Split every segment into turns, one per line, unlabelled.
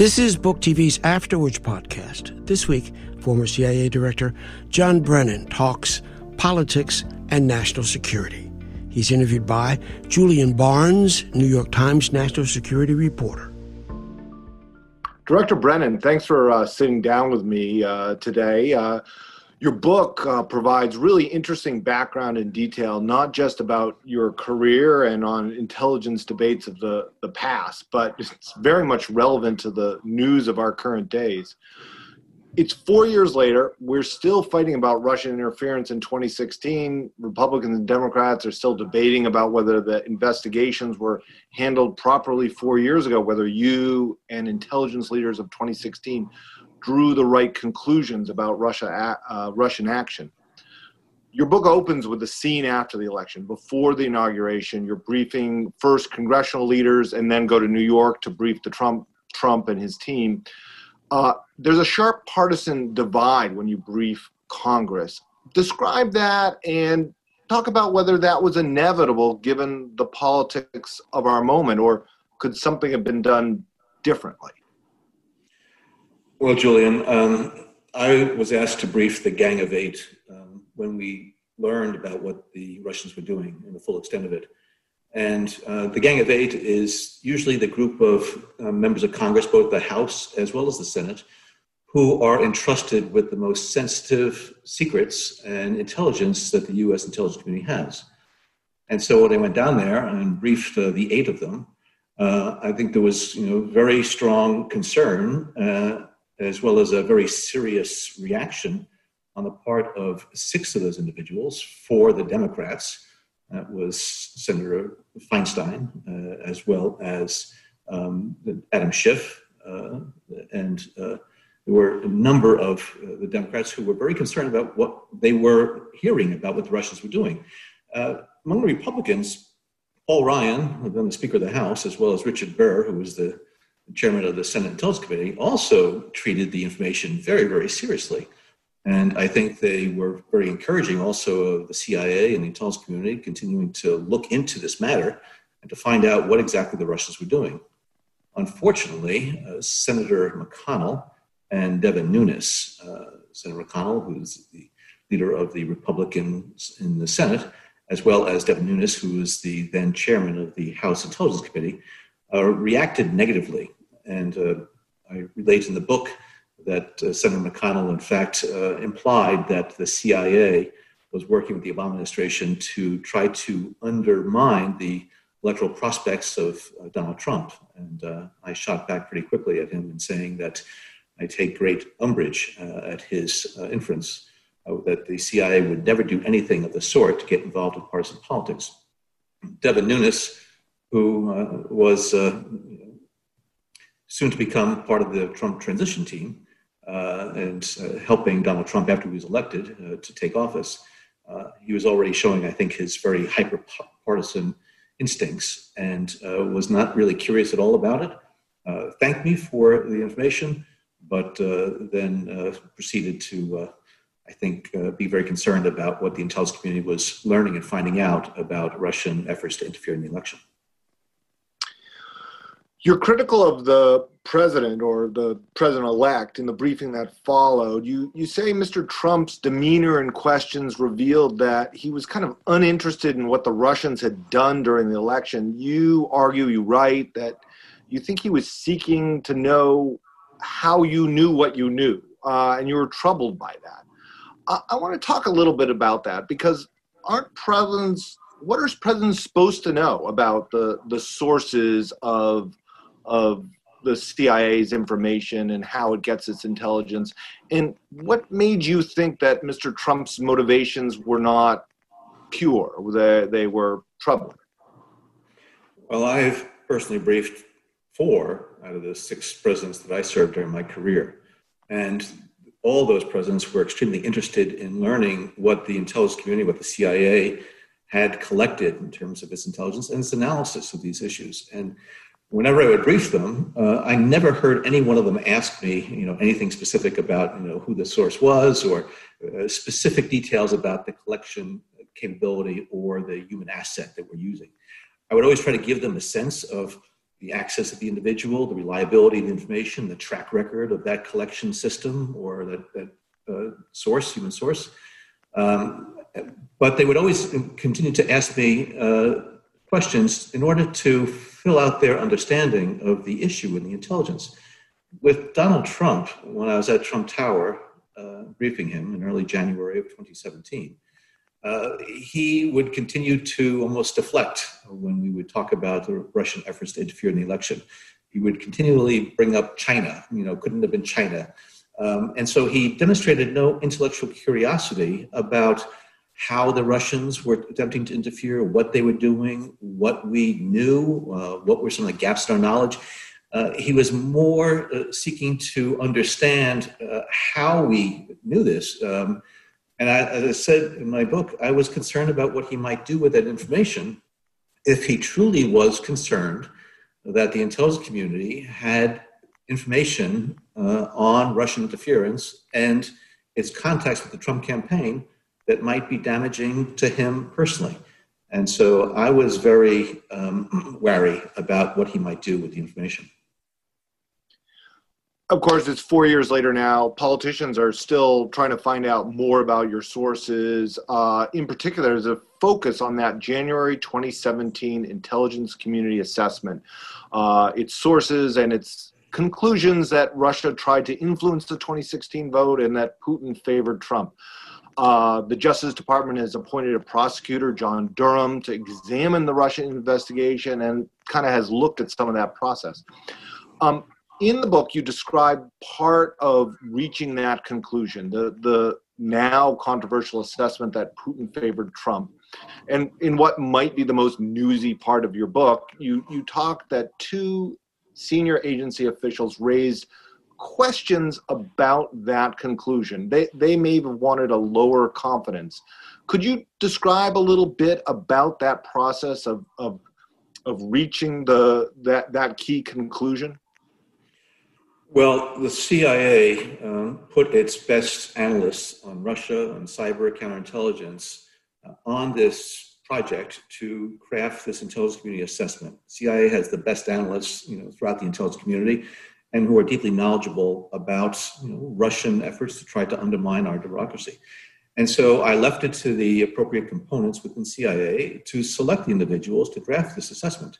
This is Book TV's After Words podcast. This week, former CIA Director John Brennan talks politics and national security. He's interviewed by Julian Barnes, New York Times national security reporter.
Director Brennan, thanks for uh, sitting down with me uh, today. Uh, your book uh, provides really interesting background and detail, not just about your career and on intelligence debates of the, the past, but it's very much relevant to the news of our current days. It's four years later. We're still fighting about Russian interference in 2016. Republicans and Democrats are still debating about whether the investigations were handled properly four years ago, whether you and intelligence leaders of 2016 drew the right conclusions about Russia, uh, Russian action. Your book opens with the scene after the election, before the inauguration. You're briefing first congressional leaders and then go to New York to brief the Trump, Trump and his team. Uh, there's a sharp partisan divide when you brief Congress. Describe that and talk about whether that was inevitable given the politics of our moment, or could something have been done differently?
Well, Julian, um, I was asked to brief the Gang of Eight um, when we learned about what the Russians were doing and the full extent of it. And uh, the Gang of Eight is usually the group of uh, members of Congress, both the House as well as the Senate, who are entrusted with the most sensitive secrets and intelligence that the U.S. intelligence community has. And so when I went down there and briefed uh, the eight of them, uh, I think there was you know, very strong concern uh, as well as a very serious reaction on the part of six of those individuals for the Democrats. That was Senator Feinstein, uh, as well as um, Adam Schiff, uh, and uh, there were a number of uh, the Democrats who were very concerned about what they were hearing about what the Russians were doing. Uh, among the Republicans, Paul Ryan, then the Speaker of the House, as well as Richard Burr, who was the chairman of the Senate Intelligence Committee, also treated the information very, very seriously. And I think they were very encouraging also of the CIA and the intelligence community continuing to look into this matter and to find out what exactly the Russians were doing. Unfortunately, uh, Senator McConnell and Devin Nunes, uh, Senator McConnell, who's the leader of the Republicans in the Senate, as well as Devin Nunes, who was the then chairman of the House Intelligence Committee, uh, reacted negatively and uh, I relate in the book that uh, Senator McConnell, in fact, uh, implied that the CIA was working with the Obama administration to try to undermine the electoral prospects of uh, Donald Trump. And uh, I shot back pretty quickly at him in saying that I take great umbrage uh, at his inference that the CIA would never do anything of the sort to get involved in partisan politics. Devin Nunes, who was soon to become part of the Trump transition team uh, and uh, helping Donald Trump after he was elected uh, to take office. Uh, he was already showing, I think, his very hyper partisan instincts and uh, was not really curious at all about it. Uh, thanked me for the information, but then proceeded to, I think, be very concerned about what the intelligence community was learning and finding out about Russian efforts to interfere in the election.
You're critical of the president or the president elect in the briefing that followed. You, you say Mr. Trump's demeanor and questions revealed that he was kind of uninterested in what the Russians had done during the election. You argue, you write, that you think he was seeking to know how you knew what you knew, uh, and you were troubled by that. I, I want to talk a little bit about that because aren't presidents what are presidents supposed to know about the the sources of of the CIA's information and how it gets its intelligence. And what made you think that Mr. Trump's motivations were not pure? They, they were troubling.
Well, I've personally briefed four out of the six presidents that I served during my career. And all those presidents were extremely interested in learning what the intelligence community, what the CIA had collected in terms of its intelligence and its analysis of these issues. And whenever I would brief them, uh, I never heard any one of them ask me, you know, anything specific about, you know, who the source was or uh, specific details about the collection capability or the human asset that we're using. I would always try to give them a sense of the access of the individual, the reliability of the information, the track record of that collection system or that, that uh, source, human source. Um, but they would always continue to ask me uh, questions in order to fill out their understanding of the issue and the intelligence. With Donald Trump, when I was at Trump Tower uh, briefing him in early January of 2017, uh, he would continue to almost deflect when we would talk about the Russian efforts to interfere in the election. He would continually bring up China, you know, couldn't have been China. Um, and so he demonstrated no intellectual curiosity about how the Russians were attempting to interfere, what they were doing, what we knew, uh, what were some of the gaps in our knowledge. Uh, he was more uh, seeking to understand uh, how we knew this. Um, and I, as I said in my book, I was concerned about what he might do with that information if he truly was concerned that the intelligence community had information uh, on Russian interference and its contacts with the Trump campaign that might be damaging to him personally. And so I was very um, wary about what he might do with the information
of course, it's four years later now. Politicians are still trying to find out more about your sources. Uh, in particular, there's a focus on that January 2017 intelligence community assessment, uh, its sources and its conclusions that Russia tried to influence the 2016 vote and that Putin favored Trump. Uh, the Justice Department has appointed a prosecutor, John Durham, to examine the Russian investigation and kind of has looked at some of that process. Um, in the book you describe part of reaching that conclusion the the now controversial assessment that putin favored trump and in what might be the most newsy part of your book you you talk that two senior agency officials raised questions about that conclusion. They they may have wanted a lower confidence. Could you describe a little bit about that process of of of reaching the that that key conclusion?
Well, the CIA um, put its best analysts on Russia and cyber counterintelligence uh, on this project to craft this intelligence community assessment. CIA has the best analysts, you know, throughout the intelligence community, and who are deeply knowledgeable about you know, Russian efforts to try to undermine our democracy. And so I left it to the appropriate components within CIA to select the individuals to draft this assessment.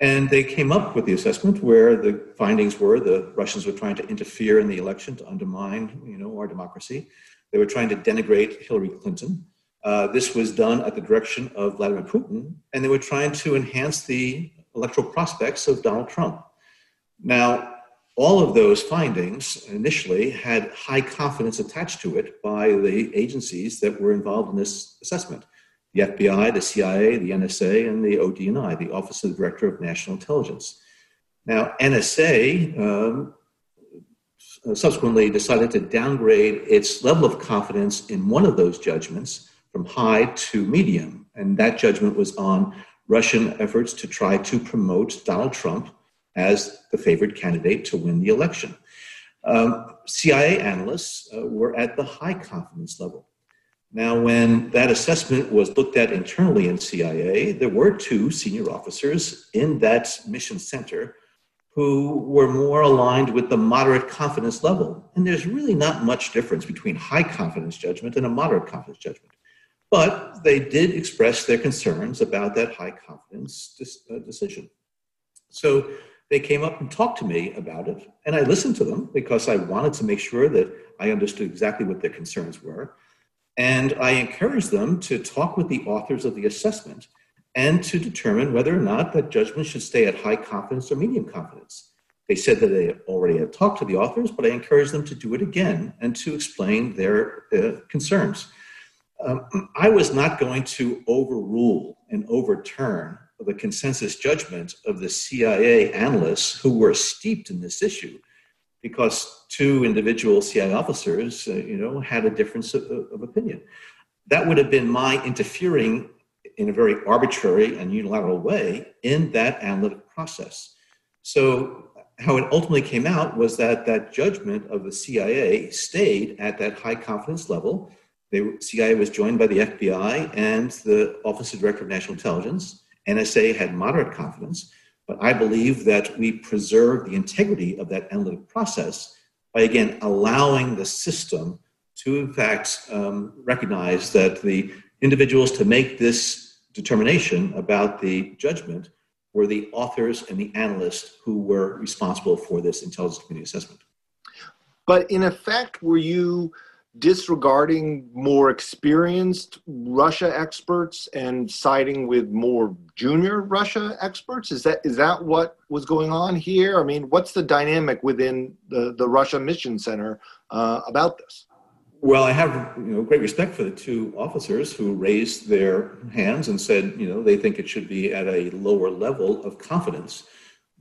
And they came up with the assessment where the findings were the Russians were trying to interfere in the election to undermine, you know, our democracy. They were trying to denigrate Hillary Clinton. Uh, this was done at the direction of Vladimir Putin, and they were trying to enhance the electoral prospects of Donald Trump. Now, all of those findings initially had high confidence attached to it by the agencies that were involved in this assessment the FBI, the CIA, the NSA, and the ODNI, the Office of the Director of National Intelligence. Now, NSA um, subsequently decided to downgrade its level of confidence in one of those judgments from high to medium, and that judgment was on Russian efforts to try to promote Donald Trump as the favored candidate to win the election. Um, CIA analysts uh, were at the high confidence level. Now, when that assessment was looked at internally in CIA, there were two senior officers in that mission center who were more aligned with the moderate confidence level. And there's really not much difference between high confidence judgment and a moderate confidence judgment. But they did express their concerns about that high confidence uh, decision. So they came up and talked to me about it, and I listened to them because I wanted to make sure that I understood exactly what their concerns were. And I encouraged them to talk with the authors of the assessment and to determine whether or not that judgment should stay at high confidence or medium confidence. They said that they already had talked to the authors, but I encouraged them to do it again and to explain their uh, concerns. Um, I was not going to overrule and overturn the consensus judgment of the CIA analysts who were steeped in this issue because two individual CIA officers, uh, you know, had a difference of, of, opinion. That would have been my interfering in a very arbitrary and unilateral way in that analytic process. So how it ultimately came out was that that judgment of the CIA stayed at that high confidence level. The CIA was joined by the FBI and the Office of Director of National Intelligence. NSA had moderate confidence, but I believe that we preserve the integrity of that analytic process by again allowing the system to, in fact, um, recognize that the individuals to make this determination about the judgment were the authors and the analysts who were responsible for this intelligence community assessment.
But in effect, were you disregarding more experienced Russia experts and siding with more junior Russia experts? Is that is that what was going on here? I mean, what's the dynamic within the, the Russia Mission Center uh, about this?
Well, I have you know great respect for the two officers who raised their hands and said you know they think it should be at a lower level of confidence.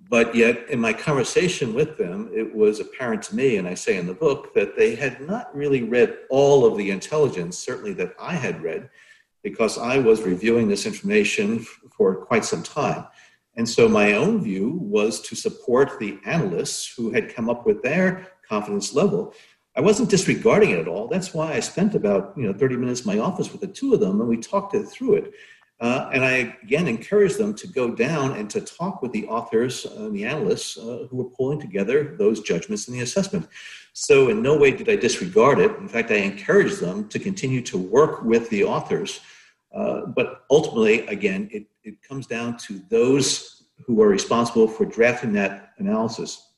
But yet, in my conversation with them, it was apparent to me, and I say in the book, that they had not really read all of the intelligence, certainly that I had read, because I was reviewing this information for quite some time. And so my own view was to support the analysts who had come up with their confidence level. I wasn't disregarding it at all. That's why I spent about you know 30 minutes in my office with the two of them, and we talked it through it. Uh, and I again encourage them to go down and to talk with the authors and the analysts uh, who were pulling together those judgments in the assessment. So, in no way did I disregard it. In fact, I encouraged them to continue to work with the authors. Uh, but ultimately, again, it, it comes down to those who are responsible for drafting that analysis.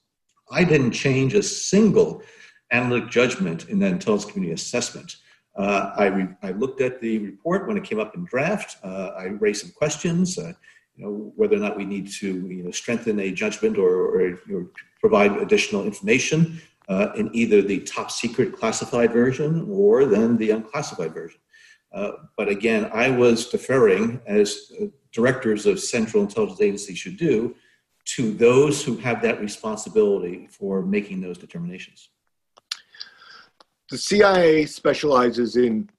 I didn't change a single analytic judgment in that intelligence community assessment. Uh, I, re- I looked at the report when it came up in draft. Uh, I raised some questions, uh, you know, whether or not we need to you know, strengthen a judgment or, or, or provide additional information uh, in either the top secret classified version or then the unclassified version. Uh, but again, I was deferring, as uh, directors of central intelligence agencies should do, to those who have that responsibility for making those determinations
the CIA specializes in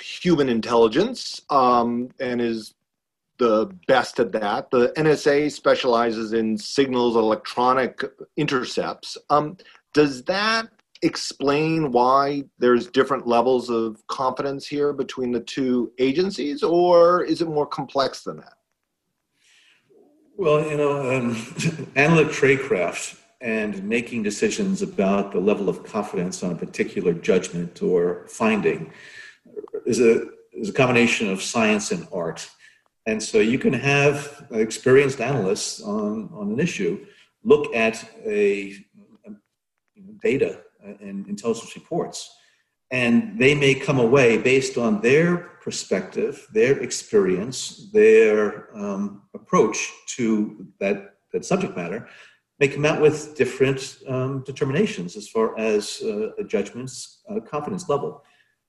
human intelligence um, and is the best at that. The NSA specializes in signals electronic intercepts. Um, does that explain why there's different levels of confidence here between the two agencies, or is it more complex than that?
Well, you know, um, analytic tradecraft and making decisions about the level of confidence on a particular judgment or finding is a, is a combination of science and art. And so you can have experienced analysts on, on an issue look at a, a data and intelligence reports, and they may come away based on their perspective, their experience, their um, approach to that, that subject matter, may come out with different um, determinations as far as uh, a judgment's uh, confidence level.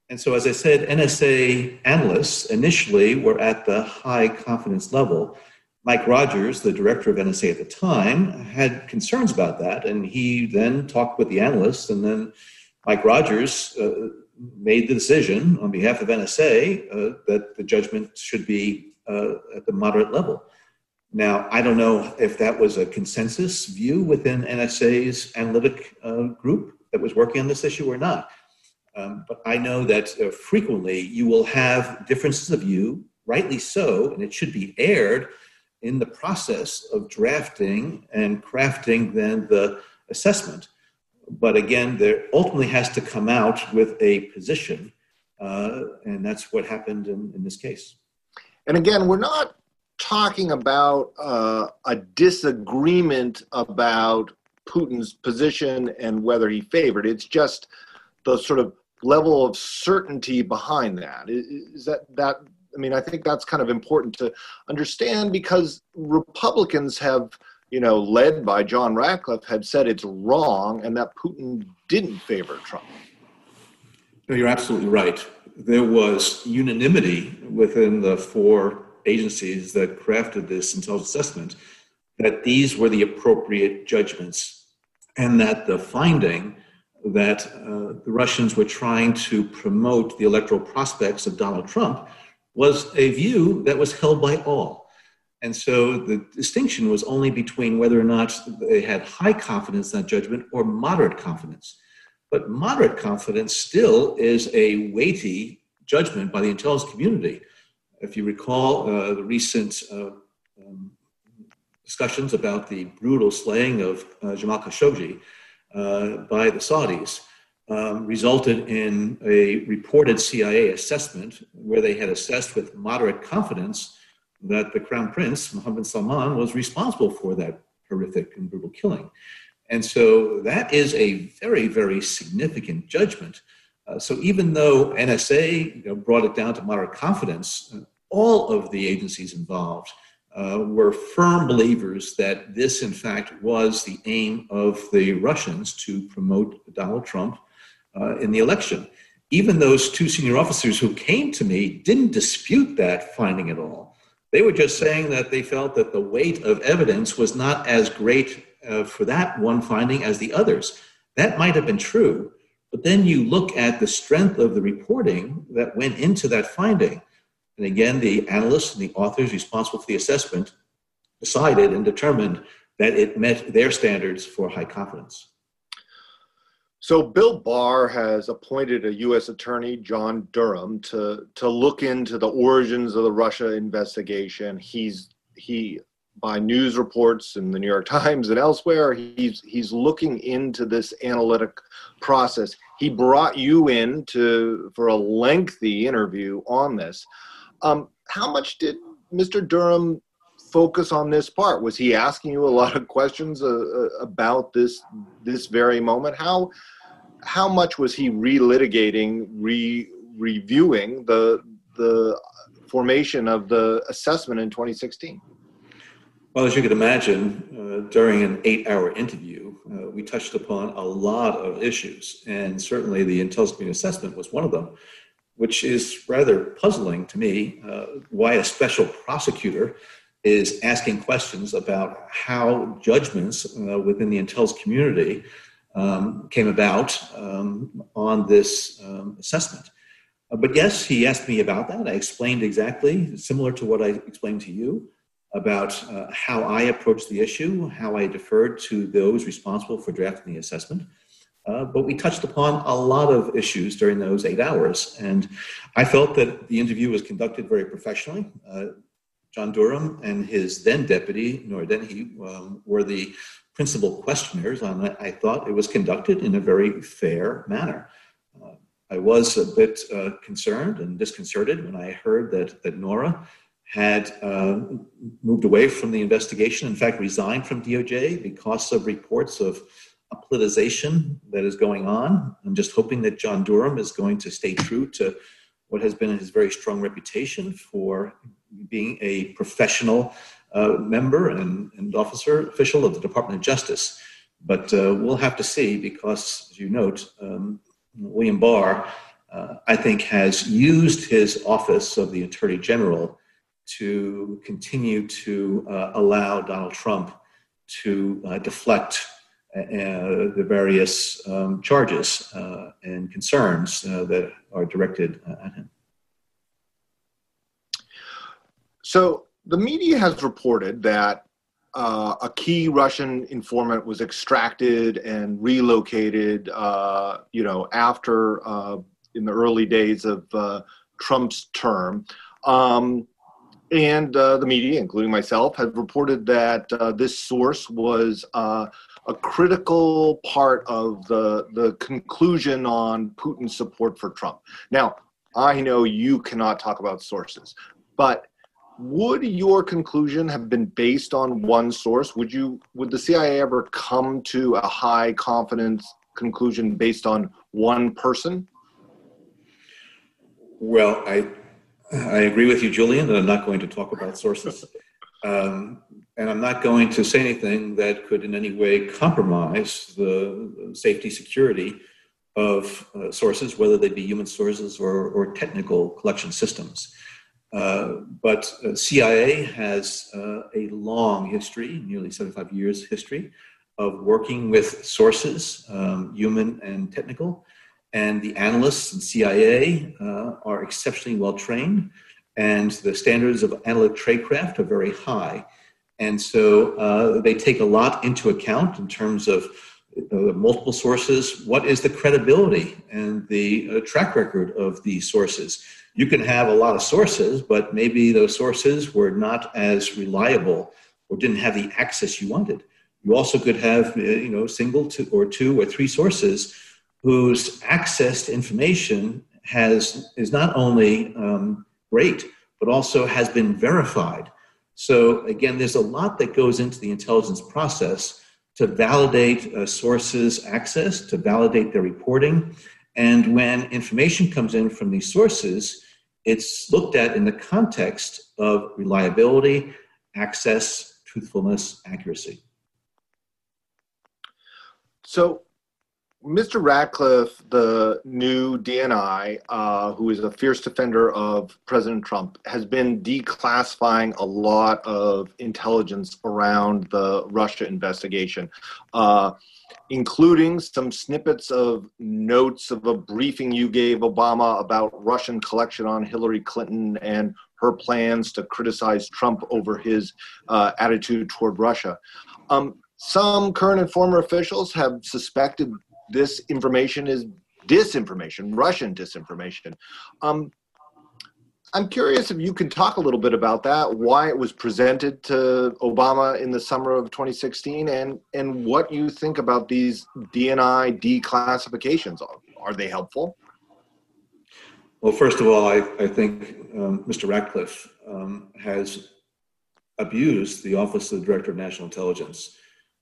And so, as I said, NSA analysts initially were at the high confidence level. Mike Rogers, the director of NSA at the time, had concerns about that, and he then talked with the analysts, and then Mike Rogers uh, made the decision on behalf of NSA uh, that the judgment should be uh, at the moderate level. Now, I don't know if that was a consensus view within NSA's analytic uh, group that was working on this issue or not. Um, but I know that uh, frequently you will have differences of view, rightly so, and it should be aired in the process of drafting and crafting then the assessment. But again, there ultimately has to come out with a position, uh, and that's what happened in, in this case.
And again, we're not talking about uh, a disagreement about Putin's position and whether he favored. It's just the sort of level of certainty behind that. Is that that? I mean, I think that's kind of important to understand because Republicans have, you know, led by John Ratcliffe, have said it's wrong and that Putin didn't favor Trump.
No, you're absolutely right. There was unanimity within the four agencies that crafted this intelligence assessment that these were the appropriate judgments and that the finding that uh, the Russians were trying to promote the electoral prospects of Donald Trump was a view that was held by all. And so the distinction was only between whether or not they had high confidence in that judgment or moderate confidence. But moderate confidence still is a weighty judgment by the intelligence community. If you recall uh, the recent uh, um, discussions about the brutal slaying of uh, Jamal Khashoggi by the Saudis, um, resulted in a reported CIA assessment where they had assessed with moderate confidence that the Crown Prince, Mohammed Salman, was responsible for that horrific and brutal killing. And so that is a very, very significant judgment. Uh, so even though NSA you know, brought it down to moderate confidence, uh, all of the agencies involved uh, were firm believers that this, in fact, was the aim of the Russians to promote Donald Trump uh, in the election. Even those two senior officers who came to me didn't dispute that finding at all. They were just saying that they felt that the weight of evidence was not as great uh, for that one finding as the others. That might have been true, but then you look at the strength of the reporting that went into that finding. And again, the analysts and the authors responsible for the assessment decided and determined that it met their standards for high confidence.
So Bill Barr has appointed a U.S. attorney, John Durham, to to look into the origins of the Russia investigation. He's he by news reports in the New York Times and elsewhere, he's he's looking into this analytic process. He brought you in to for a lengthy interview on this. Um, how much did Mr. Durham focus on this part? Was he asking you a lot of questions uh, uh, about this this very moment? How how much was he relitigating, re reviewing the the formation of the assessment in 2016?
Well, as you can imagine, uh, during an eight hour interview, uh, we touched upon a lot of issues, and certainly the intelligence community assessment was one of them, which is rather puzzling to me uh, why a special prosecutor is asking questions about how judgments uh, within the intelligence community um, came about um, on this um, assessment. Uh, but yes, he asked me about that. I explained exactly, similar to what I explained to you about uh, how I approached the issue, how I deferred to those responsible for drafting the assessment. Uh, but we touched upon a lot of issues during those eight hours. And I felt that the interview was conducted very professionally. Uh, John Durham and his then deputy, Nora Dannehy, um, were the principal questioners. And I thought it was conducted in a very fair manner. Uh, I was a bit uh, concerned and disconcerted when I heard that, that Nora had uh, moved away from the investigation, in fact, resigned from DOJ because of reports of a politicization that is going on. I'm just hoping that John Durham is going to stay true to what has been his very strong reputation for being a professional uh, member and, and, officer, official of the Department of Justice. But uh, we'll have to see because, as you note, um, William Barr, uh, I think, has used his office of the Attorney General to continue to uh, allow Donald Trump to uh, deflect uh, the various um, charges uh, and concerns uh, that are directed at him.
So the media has reported that uh, a key Russian informant was extracted and relocated, uh, you know, after uh, in the early days of Trump's term. Um, and uh, the media, including myself, have reported that uh, this source was uh, a critical part of the the conclusion on Putin's support for Trump. Now, I know you cannot talk about sources, but would your conclusion have been based on one source? Would you would the CIA ever come to a high confidence conclusion based on one person?
Well, I I agree with you, Julian, that I'm not going to talk about sources. Um, and I'm not going to say anything that could in any way compromise the safety security of uh, sources, whether they be human sources or, or technical collection systems. Uh, but uh, CIA has uh, a long history, nearly 75 years history, of working with sources, um, human and technical. And the analysts in CIA uh, are exceptionally well trained, and the standards of analytic tradecraft are very high. And so uh, they take a lot into account in terms of uh, multiple sources. What is the credibility and the uh, track record of these sources? You can have a lot of sources, but maybe those sources were not as reliable or didn't have the access you wanted. You also could have, uh, you know, single two or two or three sources whose access to information has is not only um, great, but also has been verified so again, there's a lot that goes into the intelligence process to validate a sources' access, to validate their reporting. And when information comes in from these sources, it's looked at in the context of reliability, access, truthfulness, accuracy.
So Mr. Ratcliffe, the new DNI, uh, who is a fierce defender of President Trump, has been declassifying a lot of intelligence around the Russia investigation, uh, including some snippets of notes of a briefing you gave Obama about Russian collection on Hillary Clinton and her plans to criticize Trump over his uh, attitude toward Russia. Um, some current and former officials have suspected this information is disinformation, Russian disinformation. Um, I'm curious if you can talk a little bit about that, why it was presented to Obama in the summer of 2016, and and what you think about these DNI declassifications. Are they helpful?
Well, first of all, I, I think um, Mr. Ratcliffe um, has abused the Office of the Director of National Intelligence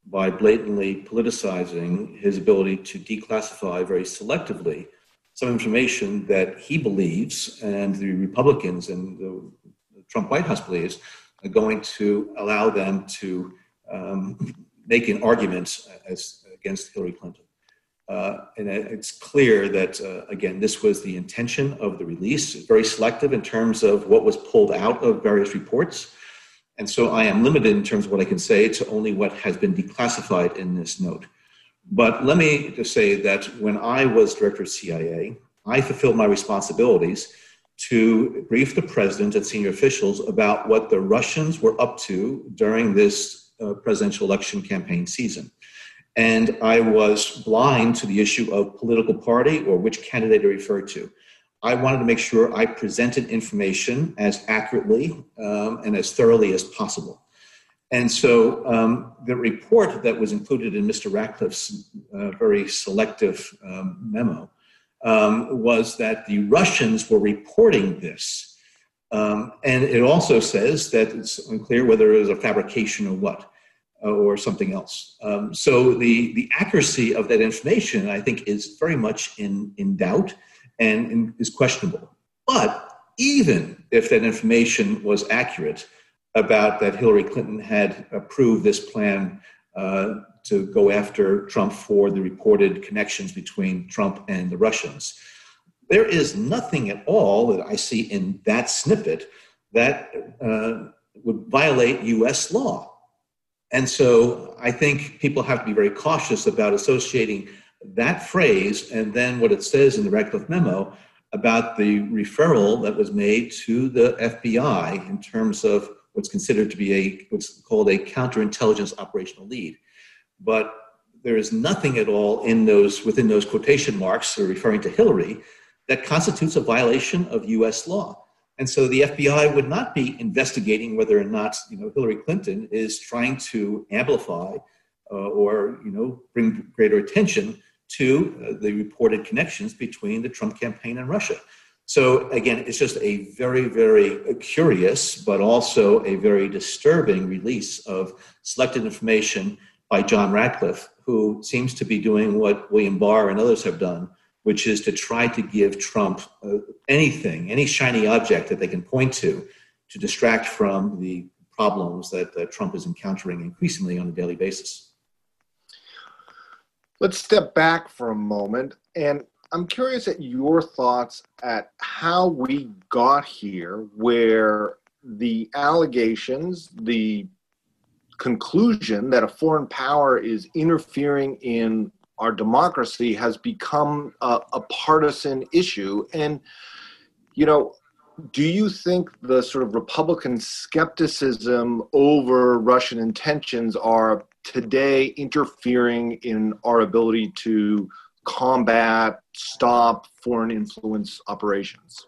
by blatantly politicizing his ability to declassify very selectively some information that he believes and the Republicans and the Trump White House believes are going to allow them to um, make an argument as against Hillary Clinton. Uh, and it's clear that, uh, again, this was the intention of the release, very selective in terms of what was pulled out of various reports. And so I am limited in terms of what I can say to only what has been declassified in this note. But let me just say that when I was director of CIA, I fulfilled my responsibilities to brief the president and senior officials about what the Russians were up to during this uh, presidential election campaign season. And I was blind to the issue of political party or which candidate to refer to. I wanted to make sure I presented information as accurately um, and as thoroughly as possible. And so um, the report that was included in Mr. Ratcliffe's uh, very selective um, memo um, was that the Russians were reporting this. Um, and it also says that it's unclear whether it was a fabrication or what. Uh, or something else. Um, so the, the accuracy of that information, I think, is very much in, in doubt and is questionable. But even if that information was accurate about that Hillary Clinton had approved this plan uh, to go after Trump for the reported connections between Trump and the Russians, there is nothing at all that I see in that snippet that uh, would violate US law. And so I think people have to be very cautious about associating that phrase and then what it says in the Ratcliffe memo about the referral that was made to the FBI in terms of what's considered to be a what's called a counterintelligence operational lead. But there is nothing at all in those within those quotation marks referring to Hillary that constitutes a violation of US law. And so the FBI would not be investigating whether or not you know, Hillary Clinton is trying to amplify uh, or you know, bring greater attention to uh, the reported connections between the Trump campaign and Russia. So again, it's just a very, very curious, but also a very disturbing release of selected information by John Ratcliffe, who seems to be doing what William Barr and others have done, which is to try to give Trump uh, anything, any shiny object that they can point to, to distract from the problems that uh, Trump is encountering increasingly on a daily basis.
Let's step back for a moment. And I'm curious at your thoughts at how we got here, where the allegations, the conclusion that a foreign power is interfering in our democracy has become a, a partisan issue. And, you know, do you think the sort of Republican skepticism over Russian intentions are today interfering in our ability to combat, stop foreign influence operations?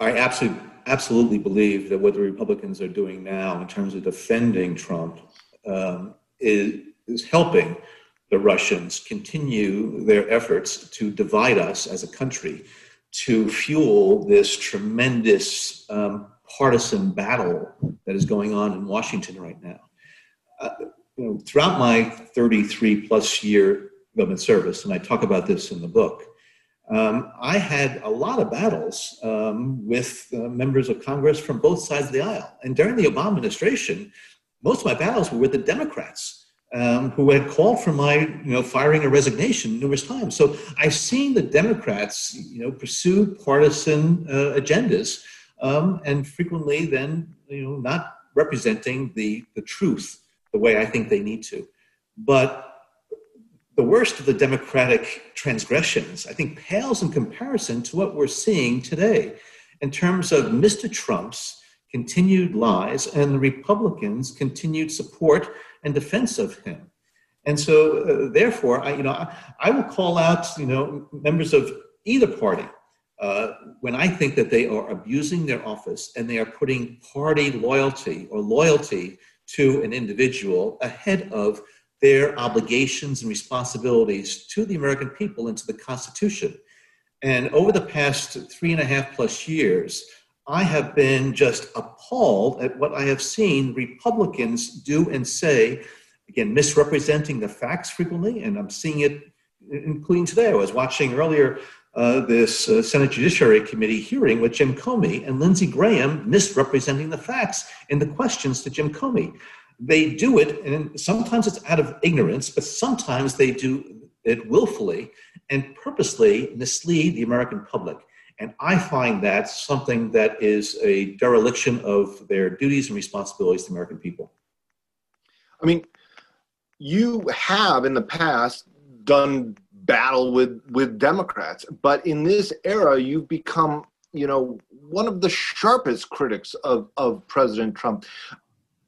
I absolutely, absolutely believe that what the Republicans are doing now in terms of defending Trump um, is, is helping the Russians continue their efforts to divide us as a country, to fuel this tremendous um, partisan battle that is going on in Washington right now. Uh, you know, throughout my 33 plus year government service, and I talk about this in the book, um, I had a lot of battles um, with uh, members of Congress from both sides of the aisle. And during the Obama administration, most of my battles were with the Democrats um, who had called for my you know firing or resignation numerous times. So I've seen the Democrats you know pursue partisan uh, agendas um, and frequently then you know not representing the the truth the way I think they need to. But the worst of the democratic transgressions, I think, pales in comparison to what we're seeing today in terms of Mr. Trump's continued lies and the Republicans' continued support and defense of him. And so, uh, therefore, I, you know, I, I, will call out, you know, members of either party uh, when I think that they are abusing their office and they are putting party loyalty or loyalty to an individual ahead of their obligations and responsibilities to the American people and to the Constitution. And over the past three and a half plus years, I have been just appalled at what I have seen Republicans do and say, again, misrepresenting the facts frequently, and I'm seeing it including today. I was watching earlier uh, this uh, Senate Judiciary Committee hearing with Jim Comey and Lindsey Graham misrepresenting the facts in the questions to Jim Comey. They do it, and sometimes it's out of ignorance, but sometimes they do it willfully and purposely mislead the American public. And I find that something that is a dereliction of their duties and responsibilities to American people.
I mean, you have in the past done battle with with Democrats, but in this era, you've become, you know, one of the sharpest critics of of President Trump.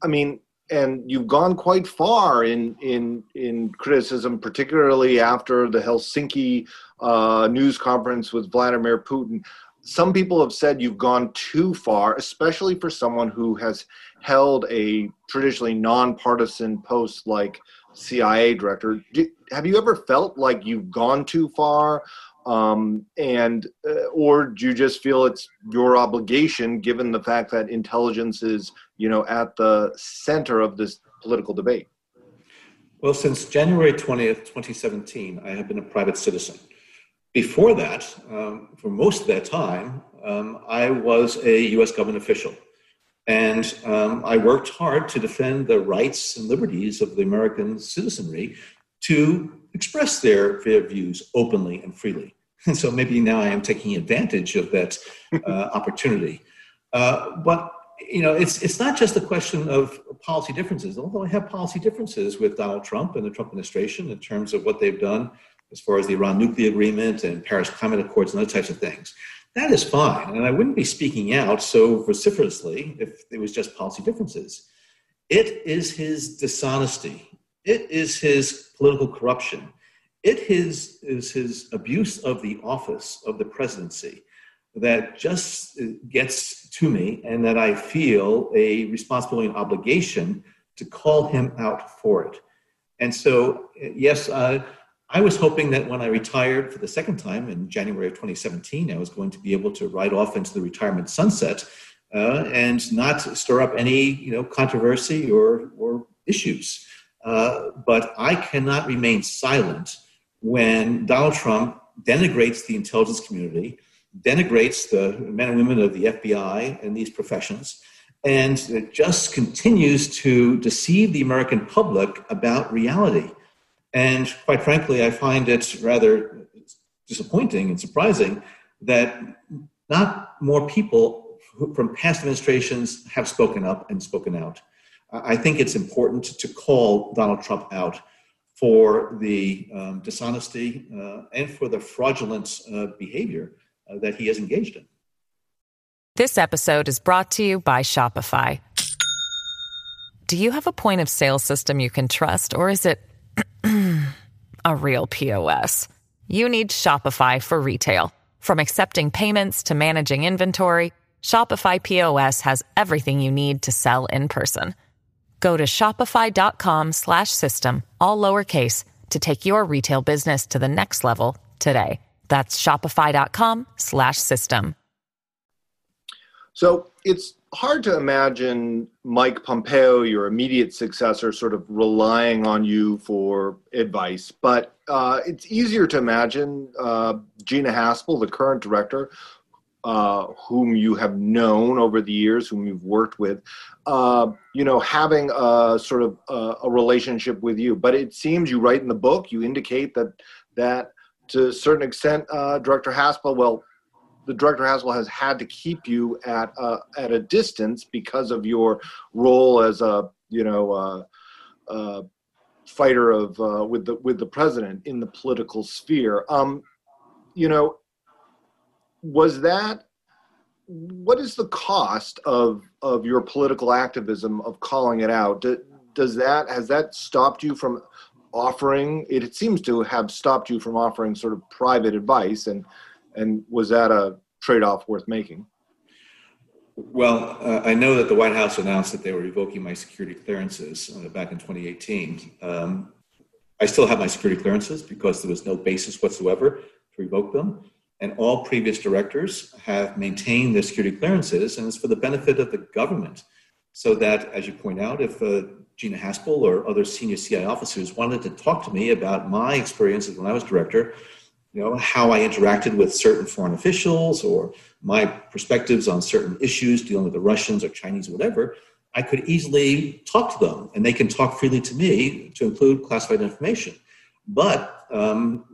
I mean, and you've gone quite far in in in criticism, particularly after the Helsinki uh, news conference with Vladimir Putin. Some people have said you've gone too far, especially for someone who has held a traditionally nonpartisan post like CIA director. Do, have you ever felt like you've gone too far? um, and uh, or do you just feel it's your obligation given the fact that intelligence is you know at the center of this political debate
well since january 20th 2017 i have been a private citizen before that um, for most of that time um, i was a u.s government official and um, i worked hard to defend the rights and liberties of the american citizenry to express their, their views openly and freely. And so maybe now I am taking advantage of that uh, opportunity. Uh, but you know, it's it's not just a question of policy differences. Although I have policy differences with Donald Trump and the Trump administration in terms of what they've done as far as the Iran nuclear agreement and Paris Climate Accords and other types of things. That is fine, and I wouldn't be speaking out so vociferously if it was just policy differences. It is his dishonesty it is his political corruption. It is, is his abuse of the office of the presidency that just gets to me and that I feel a responsibility and obligation to call him out for it. And so, yes, uh, I was hoping that when I retired for the second time in January of 2017, I was going to be able to ride off into the retirement sunset uh, and not stir up any, you know, controversy or, or issues. Uh, but I cannot remain silent when Donald Trump denigrates the intelligence community, denigrates the men and women of the FBI and these professions, and just continues to deceive the American public about reality. And quite frankly, I find it rather disappointing and surprising that not more people from past administrations have spoken up and spoken out. I think it's important to call Donald Trump out for the um, dishonesty uh, and for the fraudulent uh, behavior uh, that he has engaged in.
This episode is brought to you by Shopify. Do you have a point of sale system you can trust, or is it a real POS? You need Shopify for retail. From accepting payments to managing inventory, Shopify POS has everything you need to sell in person. Go to shopify.com slash system, all lowercase to take your retail business to the next level today. That's shopify.com slash system.
So, it's hard to imagine Mike Pompeo, your immediate successor, sort of relying on you for advice. But uh, it's easier to imagine uh, Gina Haspel, the current director, uh, whom you have known over the years, whom you've worked with, uh, you know, having a sort of a, a relationship with you. But it seems you write in the book, you indicate that that to a certain extent, uh, Director Haspel, well, the director Haspel has had to keep you at a, at a distance because of your role as a you know uh, uh, fighter of uh, with the with the president in the political sphere. Um, you know, was that what is the cost of of your political activism of calling it out? does that has that stopped you from offering? It, seems to have stopped you from offering sort of private advice and and was that a trade-off worth making?
Well, uh, I know that the White House announced that they were revoking my security clearances uh, back in 2018. Um, I still have my security clearances because there was no basis whatsoever to revoke them. And all previous directors have maintained their security clearances, and it's for the benefit of the government. So that, as you point out, if uh, Gina Haspel or other senior CIA officers wanted to talk to me about my experiences when I was director, you know, how I interacted with certain foreign officials or my perspectives on certain issues dealing with the Russians or Chinese or whatever, I could easily talk to them and they can talk freely to me to include classified information. But um,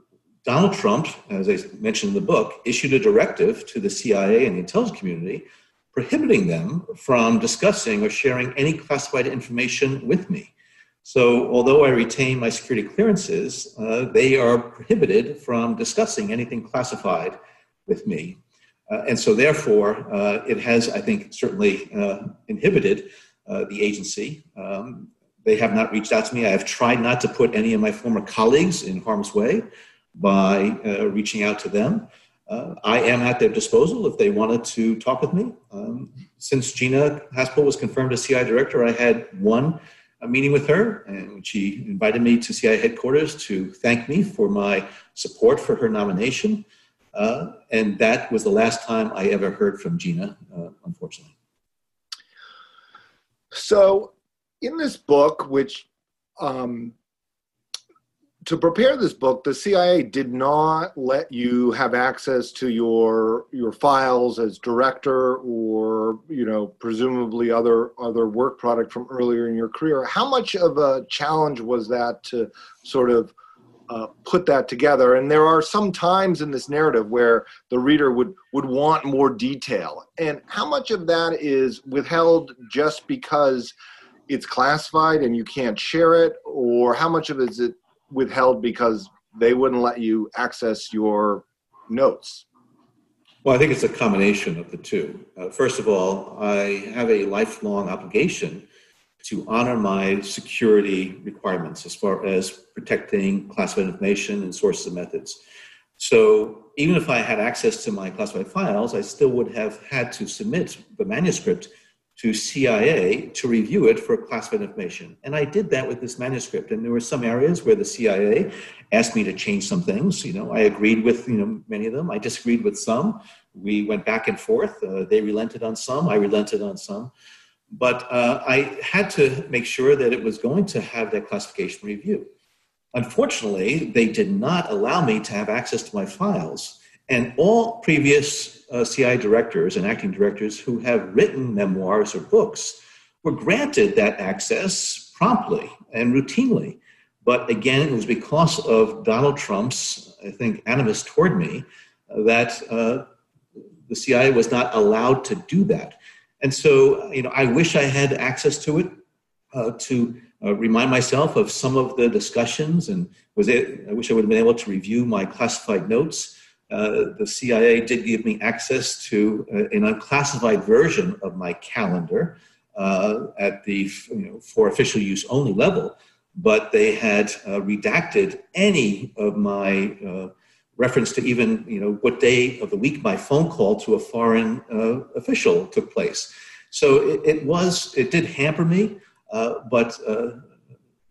Donald Trump, as I mentioned in the book, issued a directive to the CIA and the intelligence community prohibiting them from discussing or sharing any classified information with me. So, although I retain my security clearances, uh, they are prohibited from discussing anything classified with me. Uh, and so, therefore, uh, it has, I think, certainly uh, inhibited uh, the agency. Um, they have not reached out to me. I have tried not to put any of my former colleagues in harm's way by uh, reaching out to them. I am at their disposal if they wanted to talk with me. Um, since Gina Haspel was confirmed as CIA director, I had one a meeting with her, and she invited me to CIA headquarters to thank me for my support for her nomination. Uh, and that was the last time I ever heard from Gina, uh, unfortunately.
So, in this book, which um, to prepare this book, the CIA did not let you have access to your your files as director or you know presumably other other work product from earlier in your career. How much of a challenge was that to sort of uh, put that together? And there are some times in this narrative where the reader would would want more detail. And how much of that is withheld just because it's classified and you can't share it, or how much of it is it withheld because they wouldn't let you access your notes?
Well, I think it's a combination of the two. Uh, first of all, I have a lifelong obligation to honor my security requirements as far as protecting classified information and sources and methods. So even if I had access to my classified files, I still would have had to submit the manuscript to CIA to review it for classified information. And I did that with this manuscript. And there were some areas where the CIA asked me to change some things. You know, I agreed with you know many of them. I disagreed with some. We went back and forth. Uh, they relented on some. I relented on some. But uh, I had to make sure that it was going to have that classification review. Unfortunately, they did not allow me to have access to my files. And all previous uh, CIA directors and acting directors who have written memoirs or books were granted that access promptly and routinely. But again, it was because of Donald Trump's, I think, animus toward me that uh, the CIA was not allowed to do that. And so, you know, I wish I had access to it uh, to uh, remind myself of some of the discussions, and was it, I wish I would have been able to review my classified notes. Uh, the CIA did give me access to uh, an unclassified version of my calendar uh, at the you know, for official use only level, but they had uh, redacted any of my reference to even you know what day of the week my phone call to a foreign uh, official took place. So it, it, was it did hamper me, uh, but uh,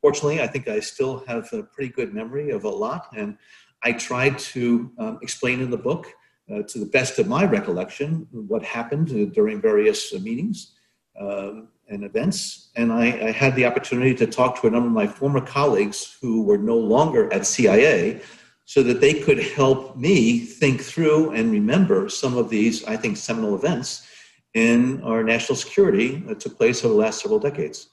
fortunately, I think I still have a pretty good memory of a lot, and I tried to um, explain in the book. Uh, to the best of my recollection, what happened uh, during various uh, meetings um, and events. And I, I had the opportunity to talk to a number of my former colleagues who were no longer at CIA, so that they could help me think through and remember some of these, I think, seminal events in our national security that took place over the last several decades.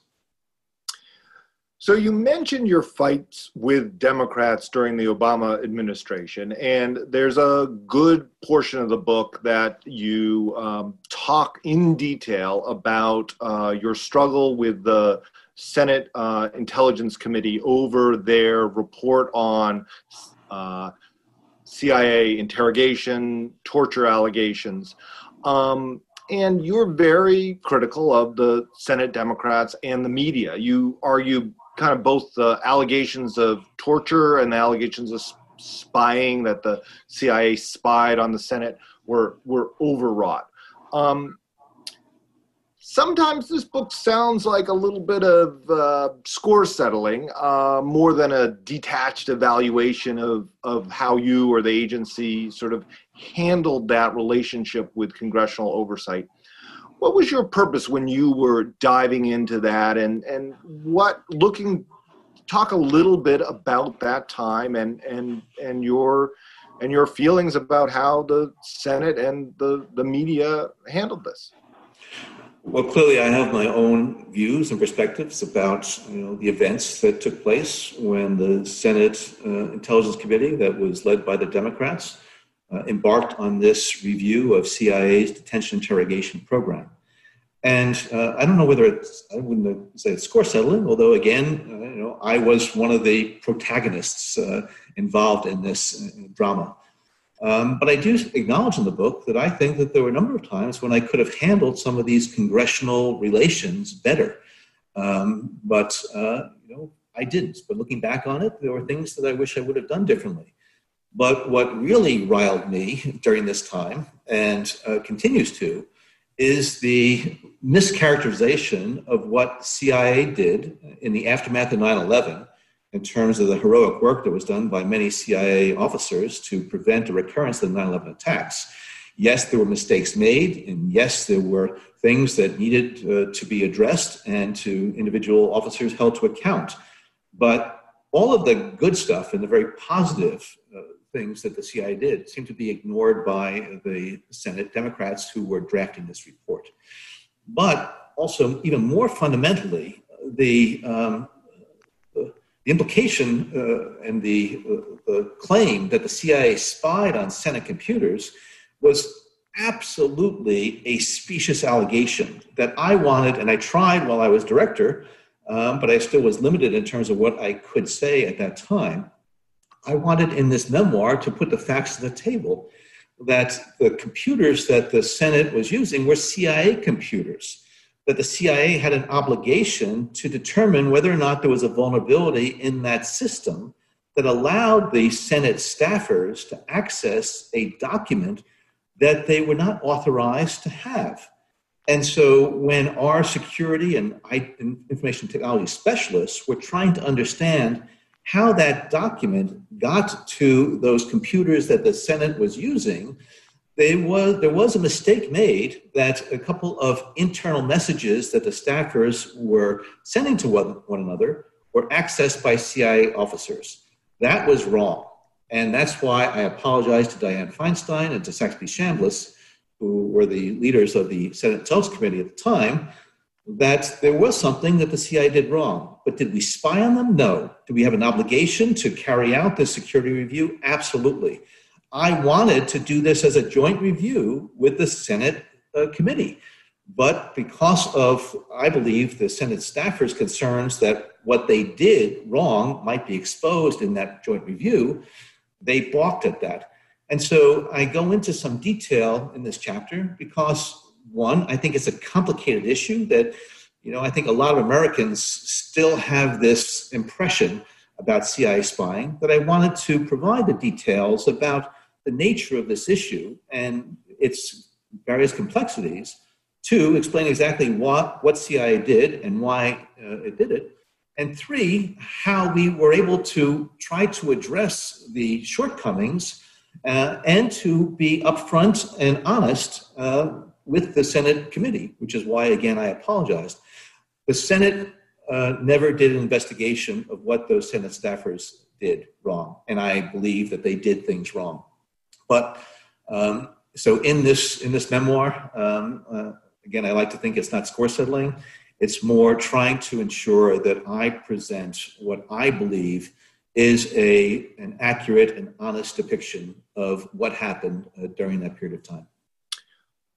So you mentioned your fights with Democrats during the Obama administration, and there's a good portion of the book that you um, talk in detail about uh, your struggle with the Senate uh, Intelligence Committee over their report on uh, CIA interrogation, torture allegations. Um, and you're very critical of the Senate Democrats and the media. You argue kind of both the allegations of torture and the allegations of spying that the CIA spied on the Senate were were overwrought. Um, sometimes this book sounds like a little bit of uh, score settling uh, more than a detached evaluation of, of how you or the agency sort of handled that relationship with congressional oversight. What was your purpose when you were diving into that and, and what looking talk a little bit about that time and, and, and your and your feelings about how the Senate and the, the media handled this?
Well, clearly, I have my own views and perspectives about you know the events that took place when the Senate uh, Intelligence Committee, that was led by the Democrats, uh, embarked on this review of CIA's detention interrogation program. And uh, I don't know whether it's I wouldn't say it's score settling, although again, uh, you know, I was one of the protagonists uh, involved in this uh, drama. Um, but I do acknowledge in the book that I think that there were a number of times when I could have handled some of these congressional relations better. Um, but, uh, you know, I didn't. But looking back on it, there were things that I wish I would have done differently. But what really riled me during this time and uh, continues to is the mischaracterization of what CIA did in the aftermath of 9 11 in terms of the heroic work that was done by many CIA officers to prevent a recurrence of the 9 11 attacks. Yes, there were mistakes made, and yes, there were things that needed uh, to be addressed and to individual officers held to account. But all of the good stuff and the very positive uh, things that the CIA did seem to be ignored by the Senate Democrats who were drafting this report. But also, even more fundamentally, the um, the implication uh, and the, uh, the claim that the CIA spied on Senate computers was absolutely a specious allegation that I wanted, and I tried while I was director, um, but I still was limited in terms of what I could say at that time. I wanted in this memoir to put the facts on the table that the computers that the Senate was using were CIA computers that the CIA had an obligation to determine whether or not there was a vulnerability in that system that allowed the Senate staffers to access a document that they were not authorized to have. And so when our security and information technology specialists were trying to understand how that document got to those computers that the Senate was using, was, there was a mistake made that a couple of internal messages that the staffers were sending to one, one another were accessed by CIA officers. That was wrong. And that's why I apologize to Dianne Feinstein and to Saxby Chambliss, who were the leaders of the Senate Intelligence Committee at the time, that there was something that the CIA did wrong. But did we spy on them? No. Do we have an obligation to carry out this security review? Absolutely. I wanted to do this as a joint review with the Senate uh, committee. But because of, I believe, the Senate staffers' concerns that what they did wrong might be exposed in that joint review, they balked at that. And so I go into some detail in this chapter because, one, I think it's a complicated issue that, you know, I think a lot of Americans still have this impression about CIA spying but I wanted to provide the details about the nature of this issue and its various complexities. Two, explain exactly what, what CIA did and why uh, it did it. And three, how we were able to try to address the shortcomings uh, and to be upfront and honest uh, with the Senate committee, which is why, again, I apologized. The Senate uh, never did an investigation of what those Senate staffers did wrong, and I believe that they did things wrong. But um, so in this in this memoir, um, uh, again, I like to think it's not score settling. It's more trying to ensure that I present what I believe is a, an accurate and honest depiction of what happened uh, during that period of time.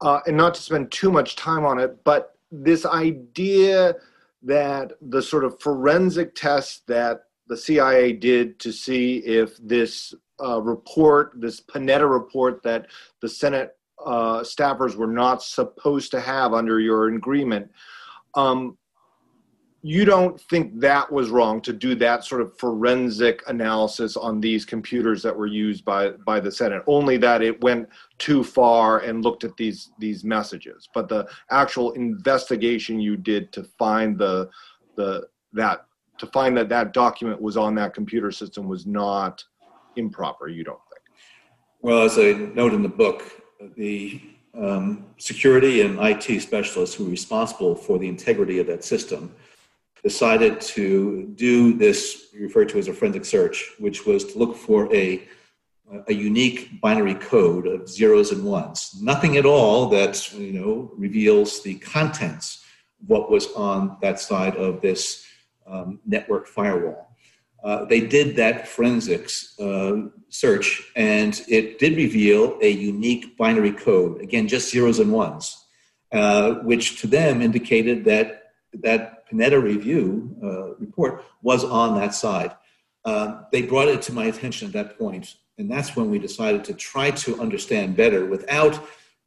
Uh, and not to spend too much time on it, but this idea that the sort of forensic test that the CIA did to see if this uh, report, this Panetta report that the Senate uh, staffers were not supposed to have under your agreement, um, you don't think that was wrong to do that sort of forensic analysis on these computers that were used by by the Senate. Only that it went too far and looked at these these messages, but the actual investigation you did to find the the that to find that that document was on that computer system was not improper. You don't think?
Well, as I note in the book, the um, security and IT specialists who were responsible for the integrity of that system decided to do this referred to as a forensic search, which was to look for a, a unique binary code of zeros and ones. Nothing at all that you know reveals the contents of what was on that side of this um, network firewall. Uh, they did that forensics uh, search and it did reveal a unique binary code again just zeros and ones uh, which to them indicated that that panetta review uh, report was on that side uh, they brought it to my attention at that point and that's when we decided to try to understand better without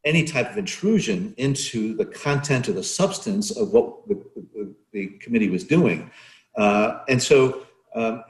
any type of intrusion into the content or the substance of what the, the, the committee was doing and so um,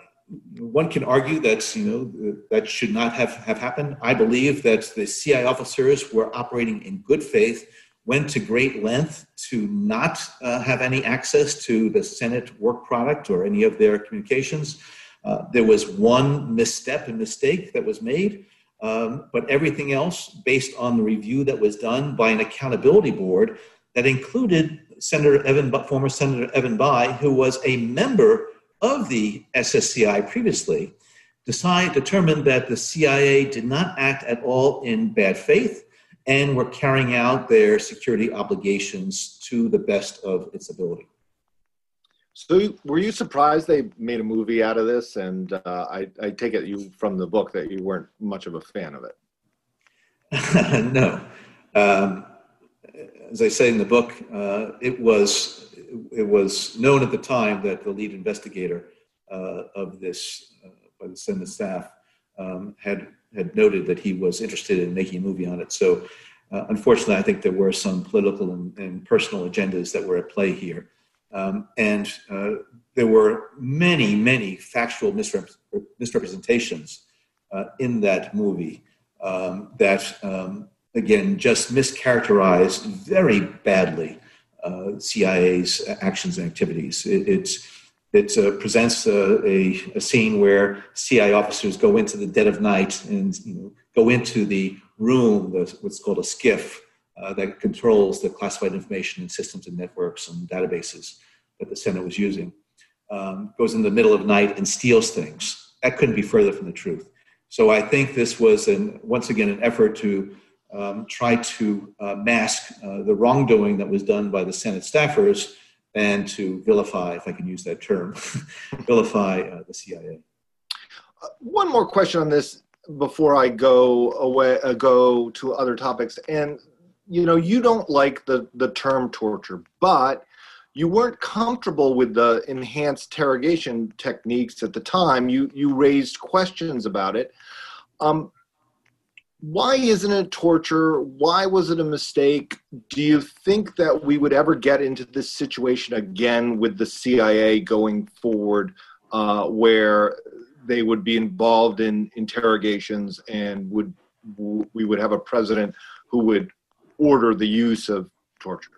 one can argue that you know that should not have, have happened. I believe that the CIA officers were operating in good faith, went to great length to not uh, have any access to the Senate work product or any of their communications. Uh, there was one misstep and mistake that was made, um, but everything else, based on the review that was done by an accountability board that included Senator Evan, former Senator Evan Bayh, who was a member of the SSCI previously decide, determined that the CIA did not act at all in bad faith and were carrying out their security obligations to the best of its ability.
So, were you surprised they made a movie out of this? And uh, I, I, take it you from the book that you weren't much of a fan of
it. no, um, as I say in the book, uh, it was it was known at the time that the lead investigator uh, of this uh, by the Senate staff um, had had noted that he was interested in making a movie on it. So, uh, unfortunately, I think there were some political and, and personal agendas that were at play here, um, and uh, there were many, many factual misrep- misrepresentations uh, in that movie um, that, um, again, just mischaracterized very badly uh, CIA's actions and activities. It, it's, it uh, presents a, a, a, scene where CIA officers go into the dead of night and you know, go into the room, the, what's called a SCIF, uh, that controls the classified information in systems and networks and databases that the Senate was using. Um, goes in the middle of night and steals things. That couldn't be further from the truth. So I think this was, an, once again, an effort to um, try to uh, mask uh, the wrongdoing that was done by the Senate staffers and to vilify, if I can use that term, vilify uh, the CIA.
Uh, one more question on this before I go away, uh, go to other topics. And you know, you don't like the the term torture, but you weren't comfortable with the enhanced interrogation techniques at the time. You you raised questions about it. Um, why isn't it torture? Why was it a mistake? Do you think that we would ever get into this situation again with the CIA going forward, uh, where they would be involved in interrogations and would we would have a president who would order the use of torture?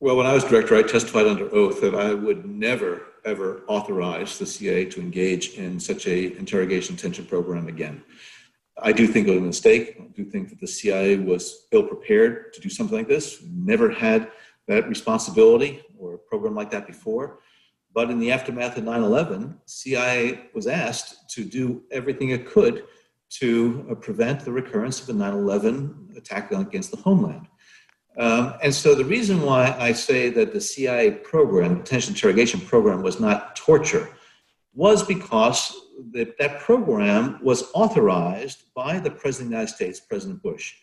Well, when I was director, I testified under oath that I would never, ever authorize the CIA to engage in such a interrogation detention program again. I do think it was a mistake. I do think that the CIA was ill prepared to do something like this. Never had that responsibility or a program like that before. But in the aftermath of 9 11, CIA was asked to do everything it could to uh, prevent the recurrence of a 9 11 attack against the homeland. Um, and so the reason why I say that the CIA program, detention interrogation program, was not torture was because that, that program was authorized by the President of the United States, President Bush,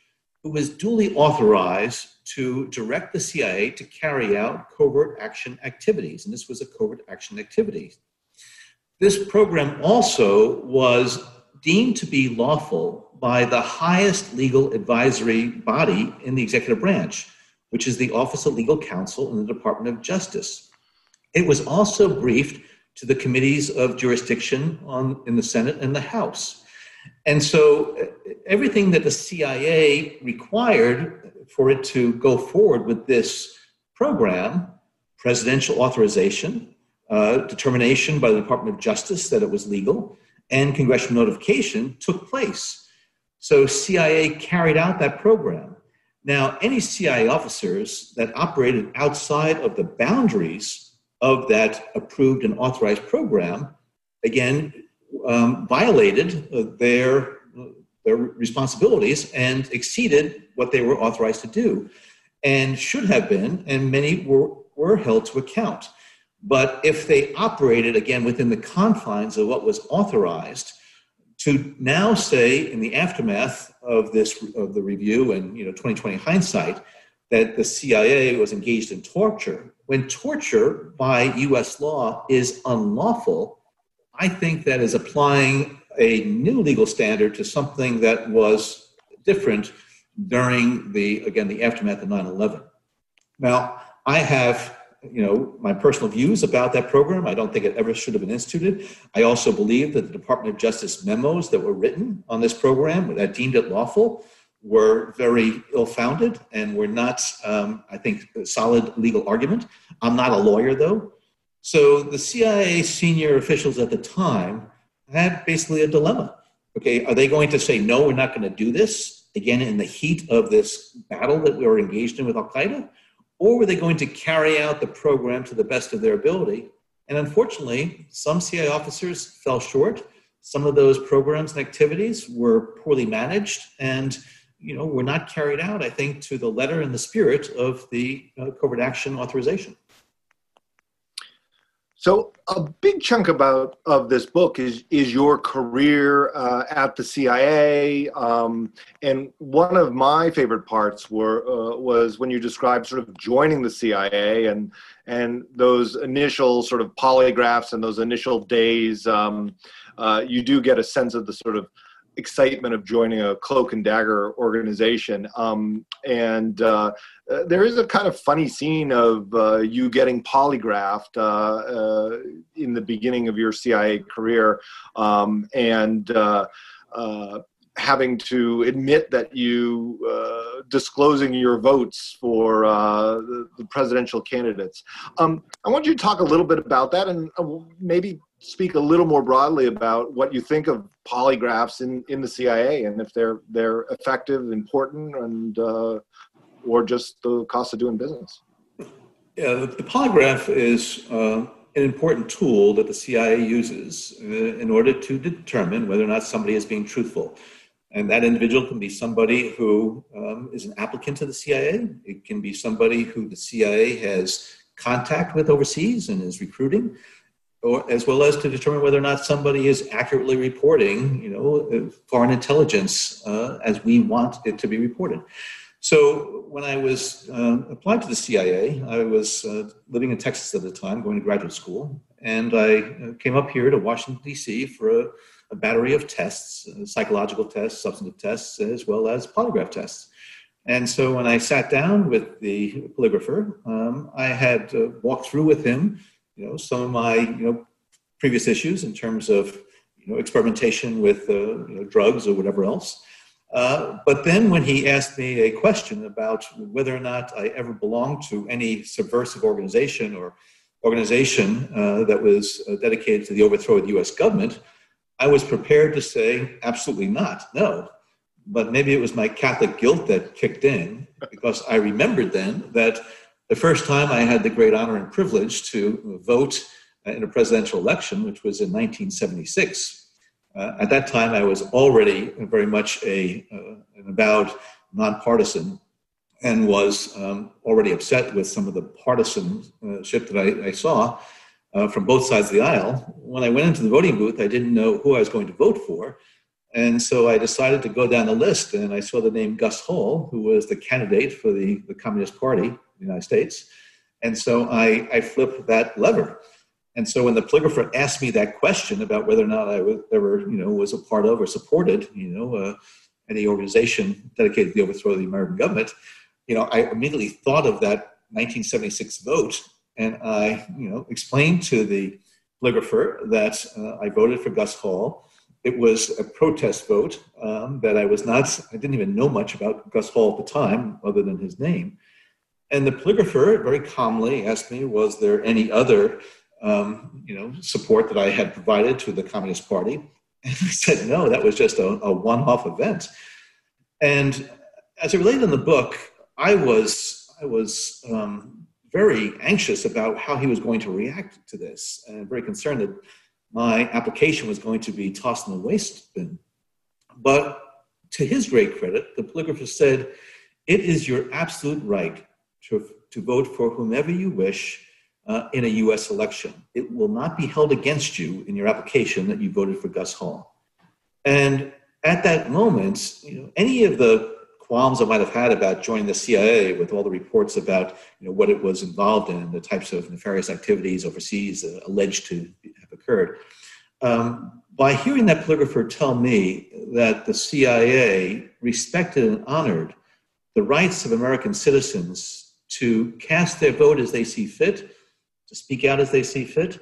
who was duly authorized to direct the CIA to carry out covert action activities. And this was a covert action activity. This program also was deemed to be lawful by the highest legal advisory body in the executive branch, which is the Office of Legal Counsel in the Department of Justice. It was also briefed to the committees of jurisdiction on, in the Senate and the House. And so everything that the CIA required for it to go forward with this program presidential authorization, uh, determination by the Department of Justice that it was legal, and congressional notification took place. So CIA carried out that program. Now, any CIA officers that operated outside of the boundaries of that approved and authorized program, again, um, violated uh, their, their responsibilities and exceeded what they were authorized to do and should have been, and many were, were held to account. But if they operated again within the confines of what was authorized, to now say in the aftermath of this of the review and you know 2020 hindsight that the CIA was engaged in torture when torture by US law is unlawful, I think that is applying a new legal standard to something that was different during the, again, the aftermath of 9 11. Now, I have you know my personal views about that program. I don't think it ever should have been instituted. I also believe that the department of justice memos that were written on this program that deemed it lawful were very ill-founded and were not, um, I think, a solid legal argument. I'm not a lawyer, though. So the CIA senior officials at the time had basically a dilemma. Okay, are they going to say, no, we're not going to do this, again, in the heat of this battle that we were engaged in with Al Qaeda? Or were they going to carry out the program to the best of their ability? And unfortunately, some CIA officers fell short. Some of those programs and activities were poorly managed, and you know, were not carried out, I think, to the letter and the spirit of the uh, covert action authorization.
So a big chunk about of this book is is your career uh, at the CIA, um, and one of my favorite parts were uh, was when you described sort of joining the CIA and and those initial sort of polygraphs and those initial days. Um, uh, you do get a sense of the sort of excitement of joining a cloak and dagger organization. Um, and uh, uh, there is a kind of funny scene of uh, you getting polygraphed uh, uh in the beginning of your CIA career um, and uh, having to admit that you disclosing your votes for the, the, presidential candidates. Um, I want you to talk a little bit about that and maybe speak a little more broadly about what you think of polygraphs in, in the CIA and if they're they're effective, important, and uh, or just the cost of doing business.
Yeah, the, the polygraph is uh, an important tool that the CIA uses uh, in order to determine whether or not somebody is being truthful. And that individual can be somebody who um, is an applicant to the CIA. It can be somebody who the CIA has contact with overseas and is recruiting, or as well as to determine whether or not somebody is accurately reporting, you know, foreign intelligence uh, as we want it to be reported. So when I was uh, applied to the CIA, I was uh, living in Texas at the time, going to graduate school, and I uh, came up here to Washington D.C. for a, a battery of tests, uh, psychological tests, substantive tests, as well as polygraph tests. And so when I sat down with the polygrapher, um, I had uh, walked through with him, you know, some of my you know previous issues in terms of you know experimentation with uh, you know, drugs or whatever else. Uh, but then when he asked me a question about whether or not I ever belonged to any subversive organization or organization uh, that was uh, dedicated to the overthrow of the US government, I was prepared to say, absolutely not, no but maybe it was my Catholic guilt that kicked in because I remembered then that the first time I had the great honor and privilege to vote in a presidential election, which was in 1976. Uh, at that time, I was already very much a, uh, an avowed nonpartisan and was um, already upset with some of the partisanship that I, I saw uh, from both sides of the aisle. When I went into the voting booth, I didn't know who I was going to vote for. And so I decided to go down the list, and I saw the name Gus Hall, who was the candidate for the, the Communist Party the United States. And so I, I flipped that lever. And so when the polygrapher asked me that question about whether or not I was, ever, you know, was a part of or supported, you know, uh, any organization dedicated to the overthrow of the American government, you know, I immediately thought of that 1976 vote, and I, you know, explained to the polygrapher that uh, I voted for Gus Hall it was a protest vote um, that I was not, I didn't even know much about Gus Hall at the time, other than his name. And the polygrapher very calmly asked me, was there any other, um, you know, support that I had provided to the Communist Party? And I said, no, that was just a, a one-off event. And as it related in the book, I was, I was um, very anxious about how he was going to react to this and very concerned that my application was going to be tossed in the waste bin. But to his great credit, the polygrapher said, It is your absolute right to, to vote for whomever you wish uh, in a US election. It will not be held against you in your application that you voted for Gus Hall. And at that moment, you know, any of the qualms I might have had about joining the CIA with all the reports about you know, what it was involved in, the types of nefarious activities overseas uh, alleged to have occurred. Um, by hearing that polygrapher tell me that the CIA respected and honored the rights of American citizens to cast their vote as they see fit, to speak out as they see fit,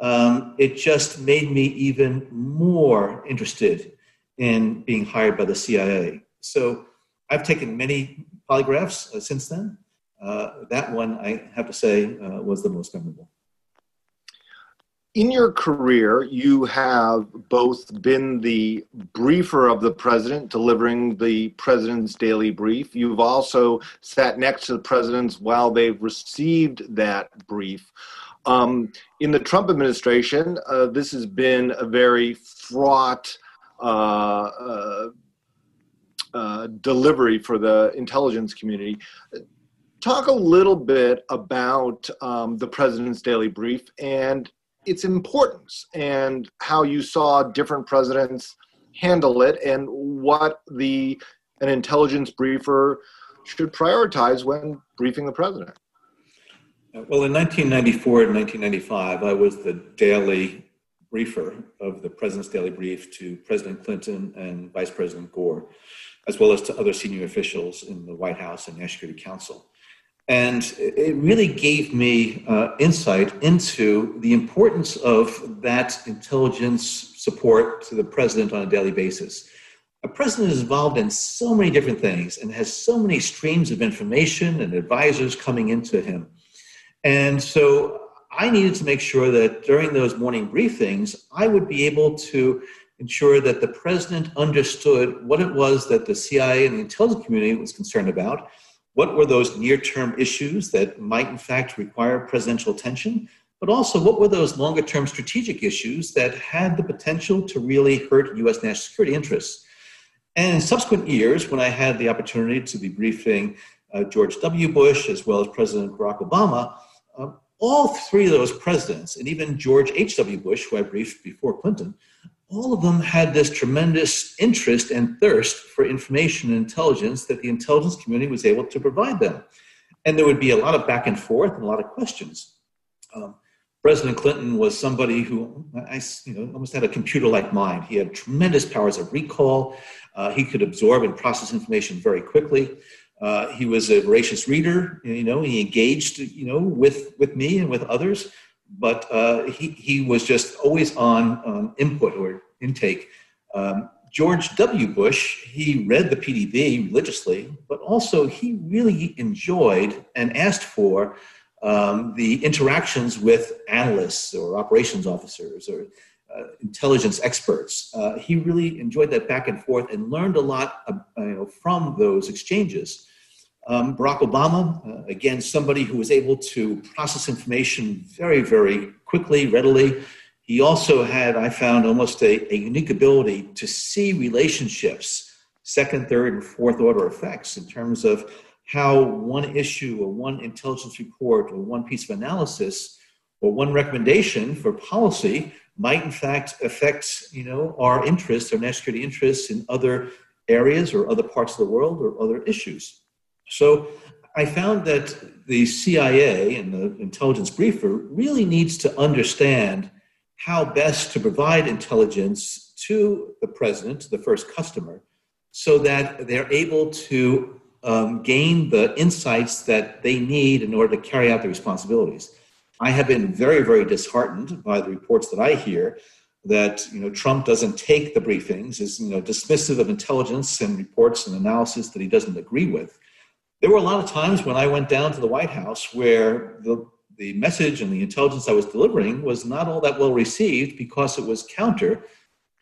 um, it just made me even more interested in being hired by the CIA. So I've taken many polygraphs uh, since then. Uh, that one, I have to say, uh, was the most memorable.
In your career, you have both been the briefer of the president, delivering the president's daily brief. You've also sat next to the presidents while they've received that brief. Um, in the Trump administration, uh, this has been a very fraught uh, uh, uh, delivery for the intelligence community. Talk a little bit about um, the president's daily brief and its importance and how you saw different presidents handle it and what the an intelligence briefer should prioritize when briefing the president.
Well, in 1994 and 1995, I was the daily briefer of the President's Daily Brief to President Clinton and Vice President Gore as well as to other senior officials in the White House and National Security Council. And it really gave me uh, insight into the importance of that intelligence support to the president on a daily basis. A president is involved in so many different things and has so many streams of information and advisors coming into him. And so I needed to make sure that during those morning briefings, I would be able to ensure that the president understood what it was that the CIA and the intelligence community was concerned about. What were those near term issues that might, in fact, require presidential attention? But also, what were those longer term strategic issues that had the potential to really hurt US national security interests? And in subsequent years, when I had the opportunity to be briefing uh, George W. Bush as well as President Barack Obama, Um, all three of those presidents, and even George H.W. Bush, who I briefed before Clinton, all of them had this tremendous interest and thirst for information and intelligence that the intelligence community was able to provide them. And there would be a lot of back and forth and a lot of questions. Um, President Clinton was somebody who I, you know, almost had a computer-like mind. He had tremendous powers of recall. Uh, he could absorb and process information very quickly. Uh, he was a voracious reader. You know, he engaged, you know, with with me and with others. But uh, he he was just always on, on input or intake. Um, George W. Bush, he read the PDB religiously, but also he really enjoyed and asked for um, the interactions with analysts or operations officers or uh, intelligence experts. Uh, he really enjoyed that back and forth and learned a lot uh, you know, from those exchanges. Um, Barack Obama, uh, again, somebody who was able to process information very, very quickly, readily. He also had, I found, almost a, a unique ability to see relationships, second, third, and fourth order effects in terms of how one issue or one intelligence report or one piece of analysis or one recommendation for policy might in fact affect you know our interests our national security interests in other areas or other parts of the world or other issues so i found that the cia and the intelligence briefer really needs to understand how best to provide intelligence to the president the first customer so that they're able to um, gain the insights that they need in order to carry out their responsibilities. I have been very, very disheartened by the reports that I hear that you know Trump doesn't take the briefings, is you know dismissive of intelligence and reports and analysis that he doesn't agree with. There were a lot of times when I went down to the White House where the the message and the intelligence I was delivering was not all that well received because it was counter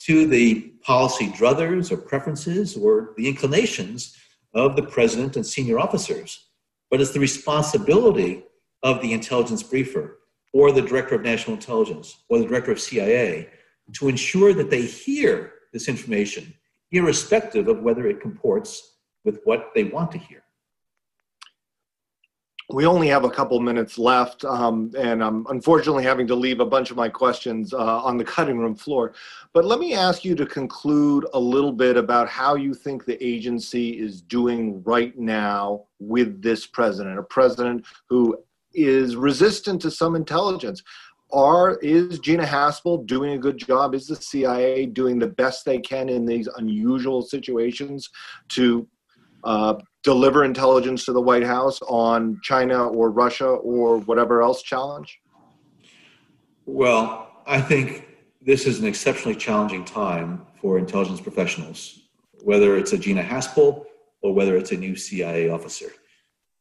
to the policy druthers or preferences or the inclinations of the president and senior officers, but it's the responsibility of the intelligence briefer or the director of national intelligence or the director of CIA to ensure that they hear this information, irrespective of whether it comports with what they want to hear
we only have a couple minutes left, um, and I'm unfortunately having to leave a bunch of my questions uh, on the cutting room floor. But let me ask you to conclude a little bit about how you think the agency is doing right now with this president, a president who is resistant to some intelligence. Are is Gina Haspel doing a good job? Is the CIA doing the best they can in these unusual situations to uh, deliver intelligence to the White House on China or Russia or whatever else challenge?
Well, I think this is an exceptionally challenging time for intelligence professionals, whether it's a Gina Haspel or whether it's a new CIA officer,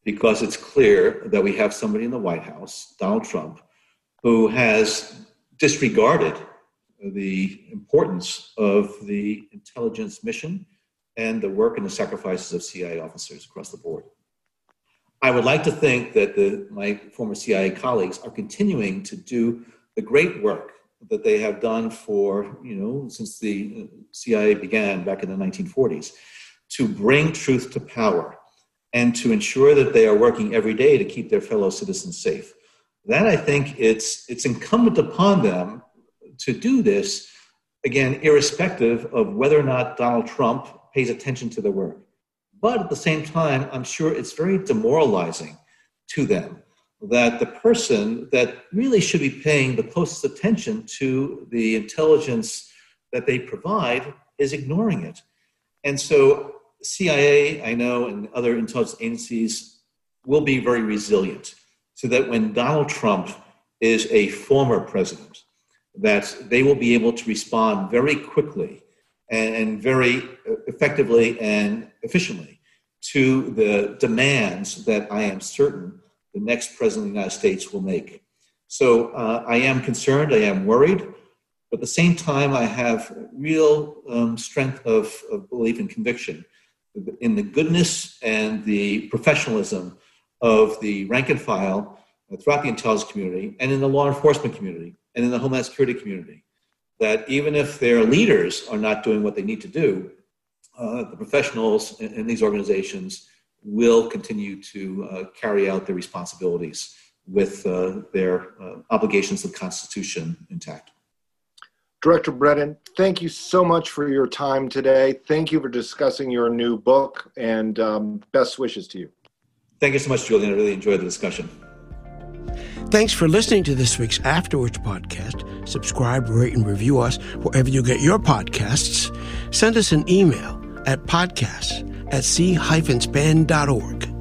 because it's clear that we have somebody in the White House, Donald Trump, who has disregarded the importance of the intelligence mission and the work and the sacrifices of CIA officers across the board. I would like to think that the, my former CIA colleagues are continuing to do the great work that they have done for, you know, since the uh, CIA began back in the 1940s to bring truth to power and to ensure that they are working every day to keep their fellow citizens safe. That I think it's, it's incumbent upon them to do this, again, irrespective of whether or not Donald Trump pays attention to the work. But at the same time, I'm sure it's very demoralizing to them that the person that really should be paying the closest attention to the intelligence that they provide is ignoring it. And so, CIA, I know, and other intelligence agencies will be very resilient so that when Donald Trump is a former president, that they will be able to respond very quickly and, and very effectively and efficiently to the demands that I am certain the next president of the United States will make. So uh, I am concerned, I am worried, but at the same time, I have real um, strength of, of belief and conviction in the goodness and the professionalism of the rank and file throughout the intelligence community and in the law enforcement community and in the homeland security community that even if their leaders are not doing what they need to do, uh, the professionals in, in, these organizations will continue to uh, carry out their responsibilities with uh, their uh, obligations of the Constitution intact.
Director Brennan, thank you so much for your time today. Thank you for discussing your new book, and um, best wishes to you.
Thank you so much, Julian. I really enjoyed the discussion.
Thanks for listening to this week's After Words podcast. Subscribe, rate, and review us wherever you get your podcasts. Send us an email at podcasts at c-span.org.